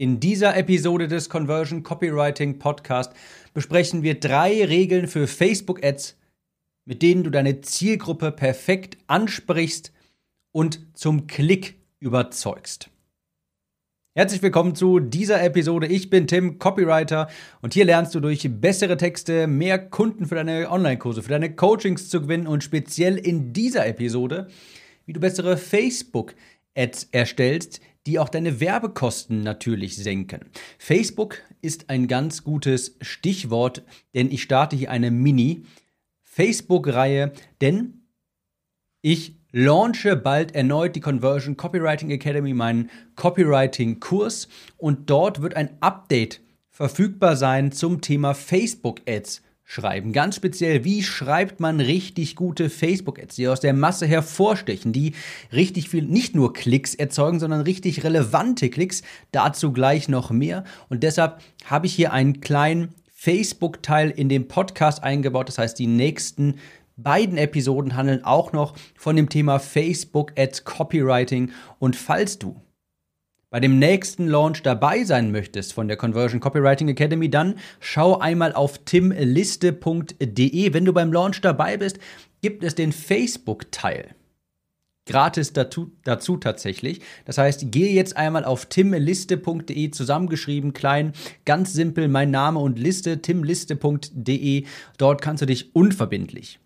In dieser Episode des Conversion Copywriting Podcast besprechen wir drei Regeln für Facebook Ads, mit denen du deine Zielgruppe perfekt ansprichst und zum Klick überzeugst. Herzlich willkommen zu dieser Episode. Ich bin Tim, Copywriter, und hier lernst du durch bessere Texte mehr Kunden für deine Online-Kurse, für deine Coachings zu gewinnen und speziell in dieser Episode, wie du bessere Facebook-Ads erstellst, die auch deine Werbekosten natürlich senken. Facebook ist ein ganz gutes Stichwort, denn ich starte hier eine Mini-Facebook-Reihe, denn ich launche bald erneut die Conversion Copywriting Academy, meinen Copywriting-Kurs und dort wird ein Update verfügbar sein zum Thema Facebook-Ads schreiben. Ganz speziell, wie schreibt man richtig gute Facebook-Ads, die aus der Masse hervorstechen, die richtig viel, nicht nur Klicks erzeugen, sondern richtig relevante Klicks. Dazu gleich noch mehr. Und deshalb habe ich hier einen kleinen Facebook-Teil in dem Podcast eingebaut. Das heißt, die nächsten beiden Episoden handeln auch noch von dem Thema Facebook Ads Copywriting. Und falls du bei dem nächsten Launch dabei sein möchtest von der Conversion Copywriting Academy, dann schau einmal auf timliste.de. Wenn du beim Launch dabei bist, gibt es den Facebook-Teil. Gratis dazu, dazu tatsächlich. Das heißt, gehe jetzt einmal auf timliste.de zusammengeschrieben, klein, ganz simpel, mein Name und Liste, timliste.de. Dort kannst du dich unverbindlich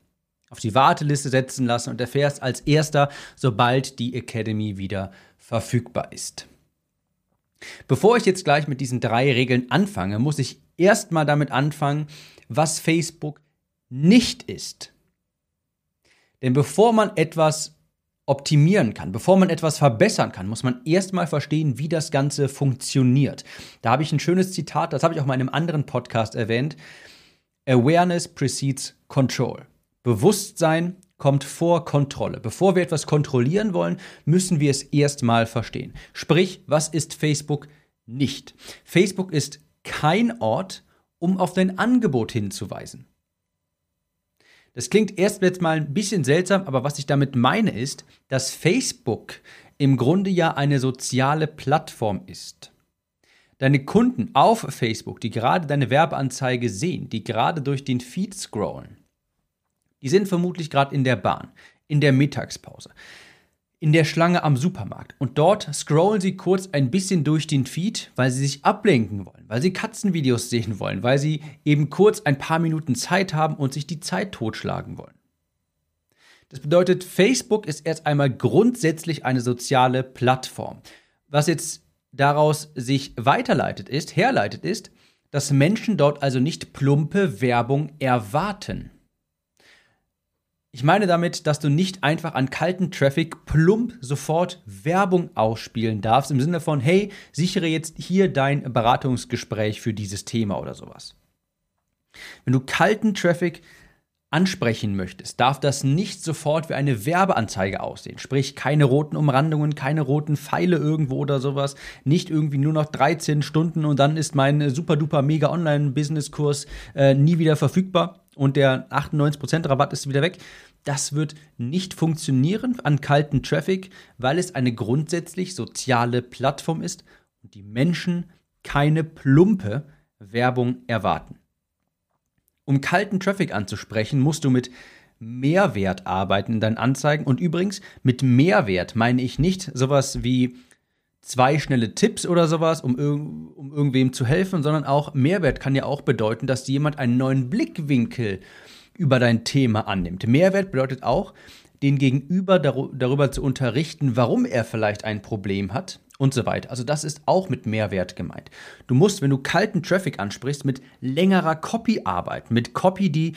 auf die Warteliste setzen lassen und erfährst als erster, sobald die Academy wieder verfügbar ist. Bevor ich jetzt gleich mit diesen drei Regeln anfange, muss ich erstmal damit anfangen, was Facebook nicht ist. Denn bevor man etwas optimieren kann, bevor man etwas verbessern kann, muss man erstmal verstehen, wie das Ganze funktioniert. Da habe ich ein schönes Zitat, das habe ich auch mal in einem anderen Podcast erwähnt. Awareness precedes control. Bewusstsein kommt vor Kontrolle. Bevor wir etwas kontrollieren wollen, müssen wir es erstmal verstehen. Sprich, was ist Facebook nicht? Facebook ist kein Ort, um auf dein Angebot hinzuweisen. Das klingt erst jetzt mal ein bisschen seltsam, aber was ich damit meine ist, dass Facebook im Grunde ja eine soziale Plattform ist. Deine Kunden auf Facebook, die gerade deine Werbeanzeige sehen, die gerade durch den Feed scrollen, die sind vermutlich gerade in der Bahn, in der Mittagspause, in der Schlange am Supermarkt. Und dort scrollen sie kurz ein bisschen durch den Feed, weil sie sich ablenken wollen, weil sie Katzenvideos sehen wollen, weil sie eben kurz ein paar Minuten Zeit haben und sich die Zeit totschlagen wollen. Das bedeutet, Facebook ist erst einmal grundsätzlich eine soziale Plattform. Was jetzt daraus sich weiterleitet ist, herleitet ist, dass Menschen dort also nicht plumpe Werbung erwarten. Ich meine damit, dass du nicht einfach an kalten Traffic plump sofort Werbung ausspielen darfst, im Sinne von, hey, sichere jetzt hier dein Beratungsgespräch für dieses Thema oder sowas. Wenn du kalten Traffic ansprechen möchtest, darf das nicht sofort wie eine Werbeanzeige aussehen. Sprich, keine roten Umrandungen, keine roten Pfeile irgendwo oder sowas. Nicht irgendwie nur noch 13 Stunden und dann ist mein super duper mega Online-Business-Kurs äh, nie wieder verfügbar und der 98% Rabatt ist wieder weg. Das wird nicht funktionieren an kalten Traffic, weil es eine grundsätzlich soziale Plattform ist und die Menschen keine plumpe Werbung erwarten. Um kalten Traffic anzusprechen, musst du mit Mehrwert arbeiten in deinen Anzeigen. Und übrigens, mit Mehrwert meine ich nicht sowas wie zwei schnelle Tipps oder sowas, um, um irgendwem zu helfen, sondern auch Mehrwert kann ja auch bedeuten, dass jemand einen neuen Blickwinkel über dein Thema annimmt. Mehrwert bedeutet auch, den Gegenüber dar darüber zu unterrichten, warum er vielleicht ein Problem hat und so weiter. Also das ist auch mit Mehrwert gemeint. Du musst, wenn du kalten Traffic ansprichst, mit längerer Copy arbeiten, mit Copy, die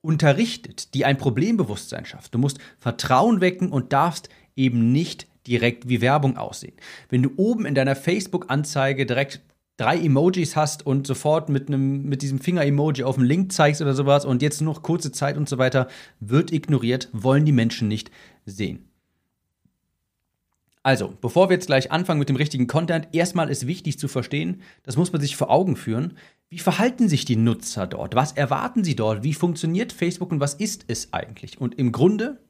unterrichtet, die ein Problembewusstsein schafft. Du musst Vertrauen wecken und darfst eben nicht direkt wie Werbung aussehen. Wenn du oben in deiner Facebook-Anzeige direkt drei Emojis hast und sofort mit einem mit diesem Finger-Emoji auf den Link zeigst oder sowas und jetzt noch kurze Zeit und so weiter, wird ignoriert, wollen die Menschen nicht sehen. Also, bevor wir jetzt gleich anfangen mit dem richtigen Content, erstmal ist wichtig zu verstehen, das muss man sich vor Augen führen, wie verhalten sich die Nutzer dort? Was erwarten sie dort? Wie funktioniert Facebook und was ist es eigentlich? Und im Grunde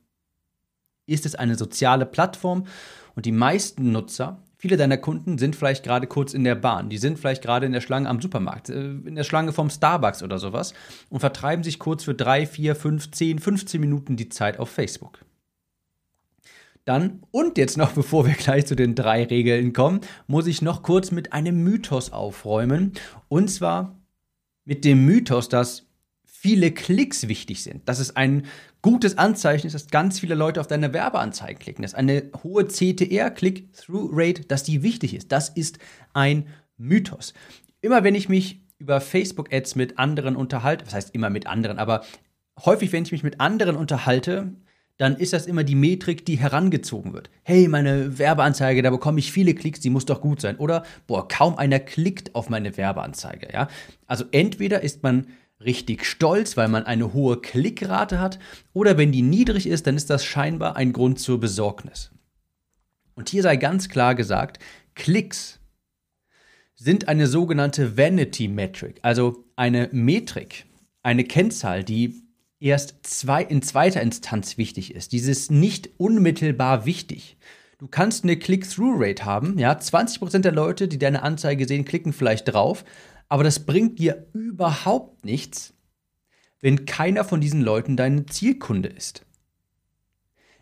ist es eine soziale Plattform und die meisten Nutzer Viele deiner Kunden sind vielleicht gerade kurz in der Bahn, die sind vielleicht gerade in der Schlange am Supermarkt, äh, in der Schlange vom Starbucks oder sowas und vertreiben sich kurz für drei, vier, fünf, zehn, 15 Minuten die Zeit auf Facebook. Dann, und jetzt noch, bevor wir gleich zu den drei Regeln kommen, muss ich noch kurz mit einem Mythos aufräumen. Und zwar mit dem Mythos, dass viele Klicks wichtig sind. Das ist ein gutes Anzeichen ist, dass ganz viele Leute auf deine Werbeanzeigen klicken. Das ist eine hohe CTR, Click-Through-Rate, dass die wichtig ist. Das ist ein Mythos. Immer wenn ich mich über Facebook-Ads mit anderen unterhalte, was heißt immer mit anderen, aber häufig, wenn ich mich mit anderen unterhalte, dann ist das immer die Metrik, die herangezogen wird. Hey, meine Werbeanzeige, da bekomme ich viele Klicks, die muss doch gut sein. Oder, boah, kaum einer klickt auf meine Werbeanzeige. Ja? Also entweder ist man richtig stolz, weil man eine hohe Klickrate hat, oder wenn die niedrig ist, dann ist das scheinbar ein Grund zur Besorgnis. Und hier sei ganz klar gesagt, Klicks sind eine sogenannte Vanity Metric, also eine Metrik, eine Kennzahl, die erst zwei, in zweiter Instanz wichtig ist. Dieses nicht unmittelbar wichtig. Du kannst eine Click-Through-Rate haben, ja, 20% der Leute, die deine Anzeige sehen, klicken vielleicht drauf, aber das bringt dir überhaupt nichts, wenn keiner von diesen Leuten dein Zielkunde ist.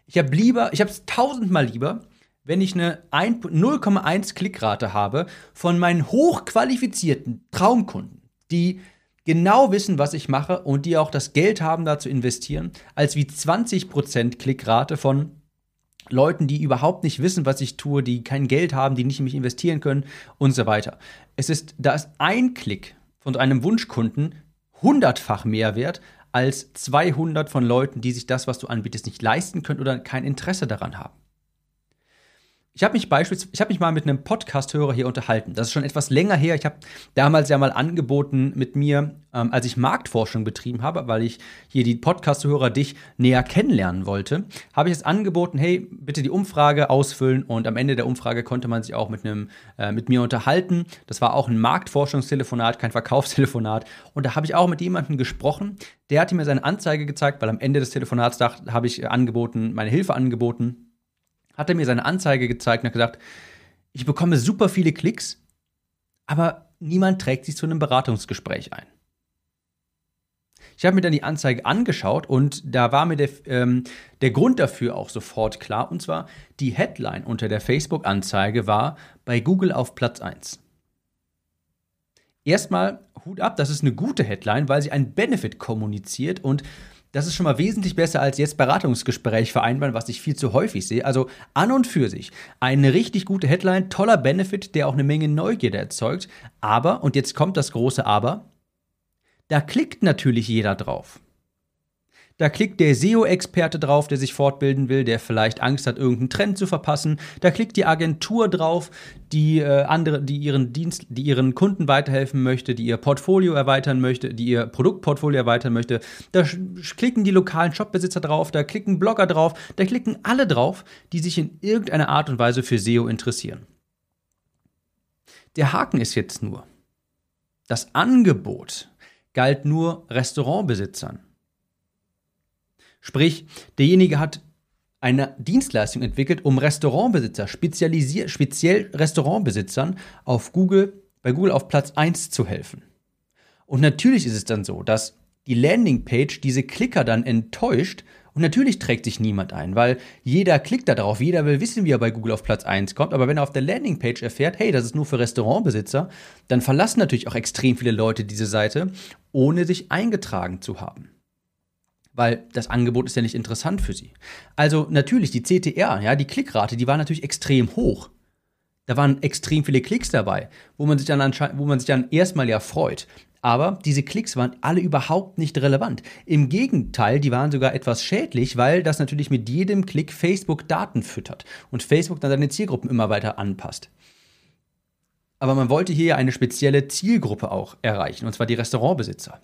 Ich habe lieber, ich habe es tausendmal lieber, wenn ich eine 0,1 Klickrate habe von meinen hochqualifizierten Traumkunden, die genau wissen, was ich mache und die auch das Geld haben, da zu investieren, als wie 20% Klickrate von Leuten, die überhaupt nicht wissen, was ich tue, die kein Geld haben, die nicht in mich investieren können und so weiter. Es ist, da ist ein Klick von einem Wunschkunden hundertfach mehr wert als 200 von Leuten, die sich das, was du anbietest, nicht leisten können oder kein Interesse daran haben. Ich habe mich beispielsweise, ich habe mich mal mit einem Podcast-Hörer hier unterhalten. Das ist schon etwas länger her. Ich habe damals ja mal angeboten mit mir, ähm, als ich Marktforschung betrieben habe, weil ich hier die Podcast-Hörer dich näher kennenlernen wollte, habe ich es angeboten, hey, bitte die Umfrage ausfüllen und am Ende der Umfrage konnte man sich auch mit einem, äh, mit mir unterhalten. Das war auch ein Marktforschungstelefonat, kein Verkaufstelefonat. Und da habe ich auch mit jemandem gesprochen, der hatte mir seine Anzeige gezeigt, weil am Ende des Telefonats habe ich angeboten, meine Hilfe angeboten hat er mir seine Anzeige gezeigt und hat gesagt, ich bekomme super viele Klicks, aber niemand trägt sich zu einem Beratungsgespräch ein. Ich habe mir dann die Anzeige angeschaut und da war mir der, ähm, der Grund dafür auch sofort klar. Und zwar die Headline unter der Facebook-Anzeige war bei Google auf Platz 1. Erstmal Hut ab, das ist eine gute Headline, weil sie einen Benefit kommuniziert und das ist schon mal wesentlich besser als jetzt Beratungsgespräch vereinbaren, was ich viel zu häufig sehe. Also an und für sich eine richtig gute Headline, toller Benefit, der auch eine Menge Neugierde erzeugt. Aber, und jetzt kommt das große Aber, da klickt natürlich jeder drauf. Da klickt der SEO-Experte drauf, der sich fortbilden will, der vielleicht Angst hat, irgendeinen Trend zu verpassen. Da klickt die Agentur drauf, die äh, andere, die ihren Dienst, die ihren Kunden weiterhelfen möchte, die ihr Portfolio erweitern möchte, die ihr Produktportfolio erweitern möchte. Da klicken die lokalen Shopbesitzer drauf, da klicken Blogger drauf, da klicken alle drauf, die sich in irgendeiner Art und Weise für SEO interessieren. Der Haken ist jetzt nur, das Angebot galt nur Restaurantbesitzern. Sprich, derjenige hat eine Dienstleistung entwickelt, um Restaurantbesitzer, speziell Restaurantbesitzern auf Google, bei Google auf Platz 1 zu helfen. Und natürlich ist es dann so, dass die Landingpage diese Klicker dann enttäuscht und natürlich trägt sich niemand ein, weil jeder klickt da drauf, jeder will wissen, wie er bei Google auf Platz 1 kommt, aber wenn er auf der Landingpage erfährt, hey, das ist nur für Restaurantbesitzer, dann verlassen natürlich auch extrem viele Leute diese Seite, ohne sich eingetragen zu haben weil das Angebot ist ja nicht interessant für sie. Also natürlich die CTR, ja, die Klickrate, die war natürlich extrem hoch. Da waren extrem viele Klicks dabei, wo man sich dann wo man sich dann erstmal ja freut. Aber diese Klicks waren alle überhaupt nicht relevant. Im Gegenteil, die waren sogar etwas schädlich, weil das natürlich mit jedem Klick Facebook Daten füttert und Facebook dann seine Zielgruppen immer weiter anpasst. Aber man wollte hier eine spezielle Zielgruppe auch erreichen, und zwar die Restaurantbesitzer.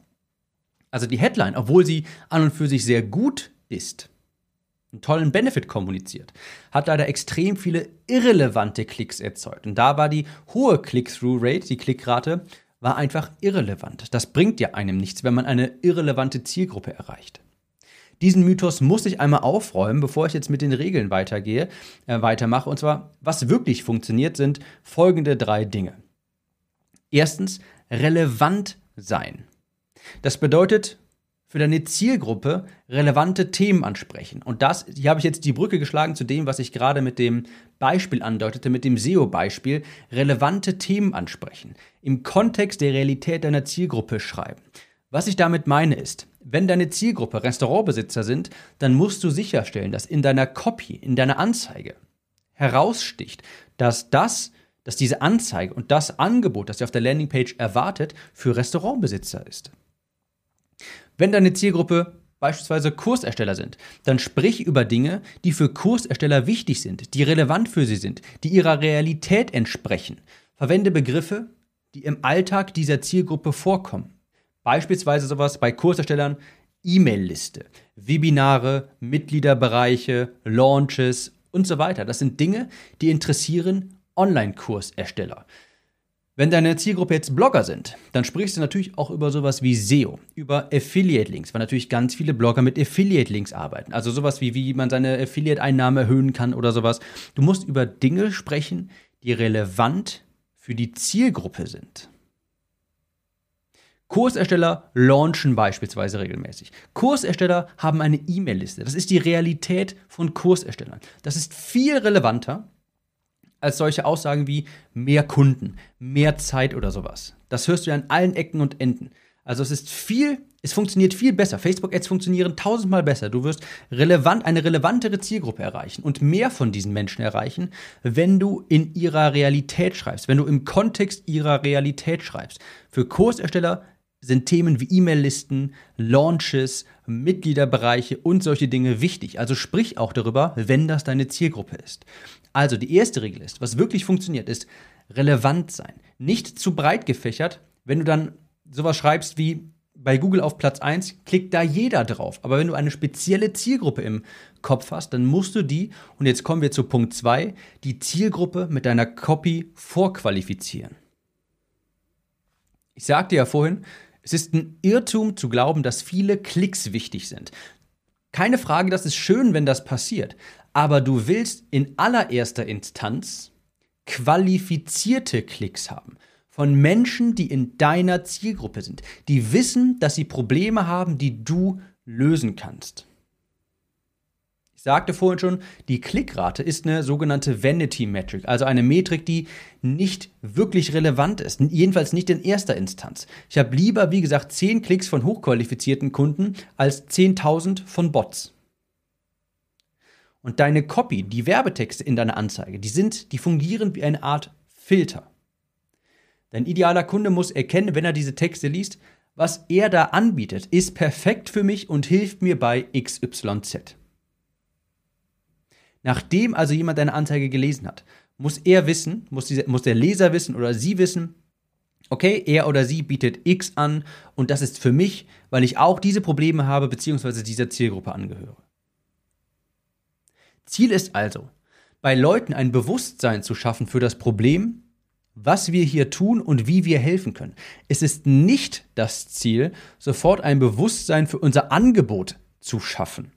Also die Headline, obwohl sie an und für sich sehr gut ist, einen tollen Benefit kommuniziert, hat leider extrem viele irrelevante Klicks erzeugt. Und da war die hohe Click-Through-Rate, die Klickrate, war einfach irrelevant. Das bringt ja einem nichts, wenn man eine irrelevante Zielgruppe erreicht. Diesen Mythos muss ich einmal aufräumen, bevor ich jetzt mit den Regeln weitergehe, äh, weitermache. Und zwar, was wirklich funktioniert, sind folgende drei Dinge. Erstens, relevant sein. Das bedeutet, für deine Zielgruppe relevante Themen ansprechen. Und das, hier habe ich jetzt die Brücke geschlagen zu dem, was ich gerade mit dem Beispiel andeutete, mit dem SEO-Beispiel, relevante Themen ansprechen. Im Kontext der Realität deiner Zielgruppe schreiben. Was ich damit meine ist, wenn deine Zielgruppe Restaurantbesitzer sind, dann musst du sicherstellen, dass in deiner Copy, in deiner Anzeige heraussticht, dass das, dass diese Anzeige und das Angebot, das ihr auf der Landingpage erwartet, für Restaurantbesitzer ist. Wenn deine Zielgruppe beispielsweise Kursersteller sind, dann sprich über Dinge, die für Kursersteller wichtig sind, die relevant für sie sind, die ihrer Realität entsprechen. Verwende Begriffe, die im Alltag dieser Zielgruppe vorkommen. Beispielsweise sowas bei Kurserstellern E-Mail-Liste, Webinare, Mitgliederbereiche, Launches und so weiter. Das sind Dinge, die interessieren Online-Kursersteller. Wenn deine Zielgruppe jetzt Blogger sind, dann sprichst du natürlich auch über sowas wie SEO, über Affiliate-Links, weil natürlich ganz viele Blogger mit Affiliate-Links arbeiten. Also sowas wie, wie man seine Affiliate-Einnahme erhöhen kann oder sowas. Du musst über Dinge sprechen, die relevant für die Zielgruppe sind. Kursersteller launchen beispielsweise regelmäßig. Kursersteller haben eine E-Mail-Liste. Das ist die Realität von Kurserstellern. Das ist viel relevanter als solche Aussagen wie mehr Kunden, mehr Zeit oder sowas. Das hörst du ja an allen Ecken und Enden. Also es ist viel, es funktioniert viel besser. Facebook-Ads funktionieren tausendmal besser. Du wirst relevant, eine relevantere Zielgruppe erreichen und mehr von diesen Menschen erreichen, wenn du in ihrer Realität schreibst, wenn du im Kontext ihrer Realität schreibst. Für Kursersteller sind Themen wie E-Mail-Listen, Launches, Mitgliederbereiche und solche Dinge wichtig. Also sprich auch darüber, wenn das deine Zielgruppe ist. Also die erste Regel ist, was wirklich funktioniert, ist relevant sein. Nicht zu breit gefächert. Wenn du dann sowas schreibst wie bei Google auf Platz 1, klickt da jeder drauf. Aber wenn du eine spezielle Zielgruppe im Kopf hast, dann musst du die, und jetzt kommen wir zu Punkt 2, die Zielgruppe mit deiner Copy vorqualifizieren. Ich sagte ja vorhin, es ist ein Irrtum zu glauben, dass viele Klicks wichtig sind. Keine Frage, das ist schön, wenn das passiert aber du willst in allererster Instanz qualifizierte Klicks haben. Von Menschen, die in deiner Zielgruppe sind, die wissen, dass sie Probleme haben, die du lösen kannst. Ich sagte vorhin schon, die Klickrate ist eine sogenannte Vanity Metric, also eine Metrik, die nicht wirklich relevant ist, jedenfalls nicht in erster Instanz. Ich habe lieber, wie gesagt, 10 Klicks von hochqualifizierten Kunden als 10.000 von Bots. Und deine Copy, die Werbetexte in deiner Anzeige, die sind, die fungieren wie eine Art Filter. Dein idealer Kunde muss erkennen, wenn er diese Texte liest, was er da anbietet, ist perfekt für mich und hilft mir bei XYZ. Nachdem also jemand deine Anzeige gelesen hat, muss er wissen, muss, diese, muss der Leser wissen oder sie wissen, okay, er oder sie bietet X an und das ist für mich, weil ich auch diese Probleme habe bzw. dieser Zielgruppe angehöre. Ziel ist also, bei Leuten ein Bewusstsein zu schaffen für das Problem, was wir hier tun und wie wir helfen können. Es ist nicht das Ziel, sofort ein Bewusstsein für unser Angebot zu schaffen.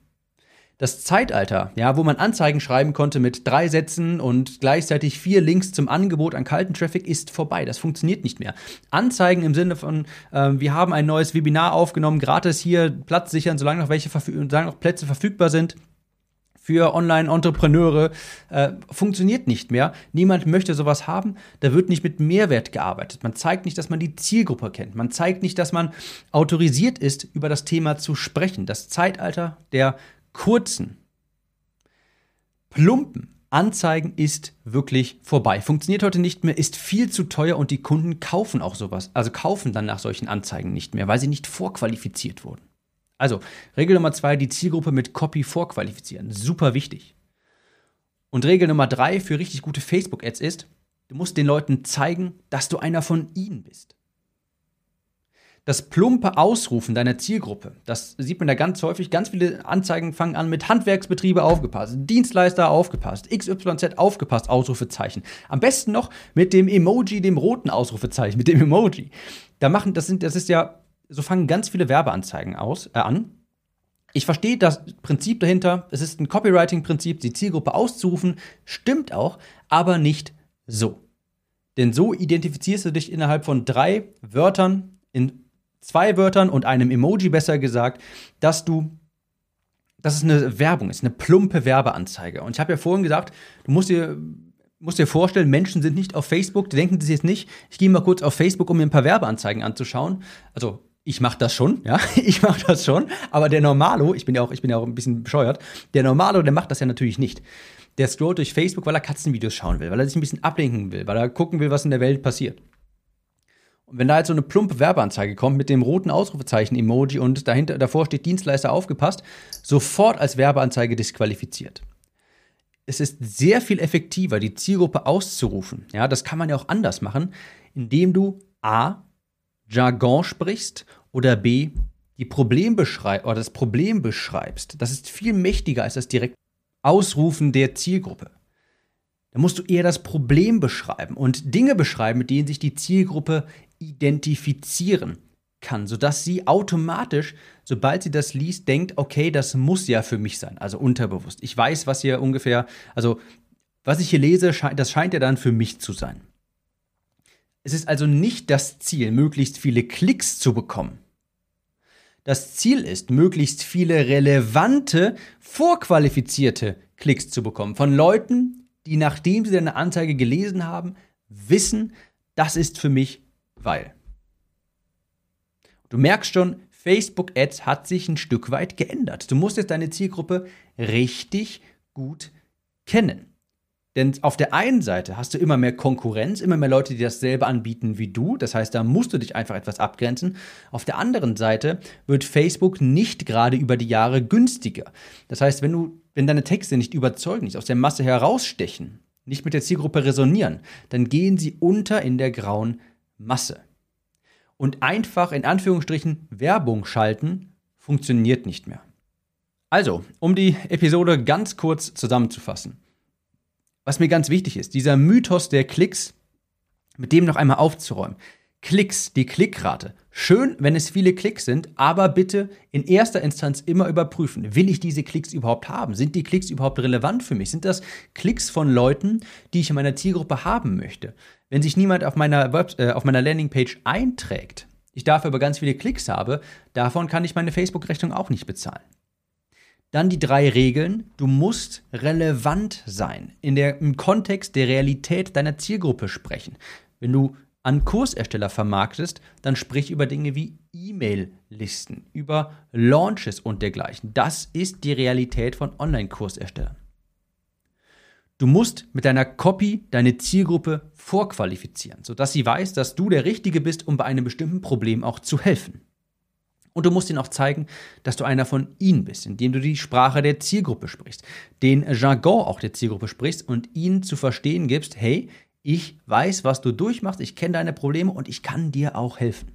Das Zeitalter, ja, wo man Anzeigen schreiben konnte mit drei Sätzen und gleichzeitig vier Links zum Angebot an kalten Traffic, ist vorbei. Das funktioniert nicht mehr. Anzeigen im Sinne von, äh, wir haben ein neues Webinar aufgenommen, gratis hier Platz sichern, solange noch welche solange noch Plätze verfügbar sind für Online-Entrepreneure äh, funktioniert nicht mehr. Niemand möchte sowas haben. Da wird nicht mit Mehrwert gearbeitet. Man zeigt nicht, dass man die Zielgruppe kennt. Man zeigt nicht, dass man autorisiert ist, über das Thema zu sprechen. Das Zeitalter der kurzen, plumpen Anzeigen ist wirklich vorbei. Funktioniert heute nicht mehr, ist viel zu teuer und die Kunden kaufen auch sowas. Also kaufen dann nach solchen Anzeigen nicht mehr, weil sie nicht vorqualifiziert wurden. Also, Regel Nummer zwei, die Zielgruppe mit Copy vorqualifizieren. Super wichtig. Und Regel Nummer drei für richtig gute Facebook-Ads ist, du musst den Leuten zeigen, dass du einer von ihnen bist. Das plumpe Ausrufen deiner Zielgruppe, das sieht man da ganz häufig. Ganz viele Anzeigen fangen an mit Handwerksbetriebe aufgepasst, Dienstleister aufgepasst, XYZ aufgepasst, Ausrufezeichen. Am besten noch mit dem Emoji, dem roten Ausrufezeichen, mit dem Emoji. Da machen, das sind, das ist ja so fangen ganz viele Werbeanzeigen aus, äh, an. Ich verstehe das Prinzip dahinter. Es ist ein Copywriting-Prinzip, die Zielgruppe auszurufen. Stimmt auch, aber nicht so. Denn so identifizierst du dich innerhalb von drei Wörtern, in zwei Wörtern und einem Emoji besser gesagt, dass du, dass es eine Werbung ist, eine plumpe Werbeanzeige. Und ich habe ja vorhin gesagt, du musst dir, musst dir vorstellen, Menschen sind nicht auf Facebook, die denken sich jetzt nicht, ich gehe mal kurz auf Facebook, um mir ein paar Werbeanzeigen anzuschauen. Also ich mache das schon, ja, ich mache das schon, aber der Normalo, ich bin ja auch, ich bin ja auch ein bisschen bescheuert, der Normalo, der macht das ja natürlich nicht. Der scrollt durch Facebook, weil er Katzenvideos schauen will, weil er sich ein bisschen ablenken will, weil er gucken will, was in der Welt passiert. Und wenn da jetzt so eine plumpe Werbeanzeige kommt mit dem roten Ausrufezeichen-Emoji und dahinter, davor steht Dienstleister aufgepasst, sofort als Werbeanzeige disqualifiziert. Es ist sehr viel effektiver, die Zielgruppe auszurufen. Ja, das kann man ja auch anders machen, indem du A, Jargon sprichst oder B, die Problembeschrei oder das Problem beschreibst. Das ist viel mächtiger als das direkt Ausrufen der Zielgruppe. Da musst du eher das Problem beschreiben und Dinge beschreiben, mit denen sich die Zielgruppe identifizieren kann, sodass sie automatisch, sobald sie das liest, denkt, okay, das muss ja für mich sein, also unterbewusst. Ich weiß, was hier ungefähr, also was ich hier lese, das scheint ja dann für mich zu sein. Es ist also nicht das Ziel, möglichst viele Klicks zu bekommen. Das Ziel ist, möglichst viele relevante, vorqualifizierte Klicks zu bekommen. Von Leuten, die nachdem sie deine Anzeige gelesen haben, wissen, das ist für mich weil. Du merkst schon, Facebook Ads hat sich ein Stück weit geändert. Du musst jetzt deine Zielgruppe richtig gut kennen. Denn auf der einen Seite hast du immer mehr Konkurrenz, immer mehr Leute, die dasselbe anbieten wie du. Das heißt, da musst du dich einfach etwas abgrenzen. Auf der anderen Seite wird Facebook nicht gerade über die Jahre günstiger. Das heißt, wenn du, wenn deine Texte nicht überzeugen, nicht aus der Masse herausstechen, nicht mit der Zielgruppe resonieren, dann gehen sie unter in der grauen Masse. Und einfach in Anführungsstrichen Werbung schalten funktioniert nicht mehr. Also, um die Episode ganz kurz zusammenzufassen was mir ganz wichtig ist, dieser Mythos der Klicks, mit dem noch einmal aufzuräumen. Klicks, die Klickrate. Schön, wenn es viele Klicks sind, aber bitte in erster Instanz immer überprüfen. Will ich diese Klicks überhaupt haben? Sind die Klicks überhaupt relevant für mich? Sind das Klicks von Leuten, die ich in meiner Zielgruppe haben möchte? Wenn sich niemand auf meiner, Web äh, auf meiner Landingpage einträgt, ich dafür aber ganz viele Klicks habe, davon kann ich meine Facebook-Rechnung auch nicht bezahlen. Dann die drei Regeln. Du musst relevant sein, in der, im Kontext der Realität deiner Zielgruppe sprechen. Wenn du an Kursersteller vermarktest, dann sprich über Dinge wie E-Mail-Listen, über Launches und dergleichen. Das ist die Realität von Online-Kurserstellern. Du musst mit deiner Copy deine Zielgruppe vorqualifizieren, sodass sie weiß, dass du der Richtige bist, um bei einem bestimmten Problem auch zu helfen. Und du musst ihnen auch zeigen, dass du einer von ihnen bist, indem du die Sprache der Zielgruppe sprichst, den Jargon auch der Zielgruppe sprichst und ihnen zu verstehen gibst, hey, ich weiß, was du durchmachst, ich kenne deine Probleme und ich kann dir auch helfen.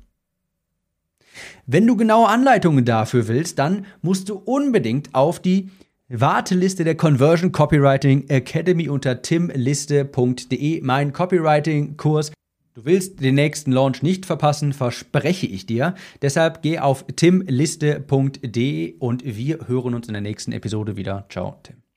Wenn du genaue Anleitungen dafür willst, dann musst du unbedingt auf die Warteliste der Conversion Copywriting Academy unter timliste.de, mein Copywriting-Kurs Du willst den nächsten Launch nicht verpassen, verspreche ich dir. Deshalb geh auf timliste.de und wir hören uns in der nächsten Episode wieder. Ciao, Tim.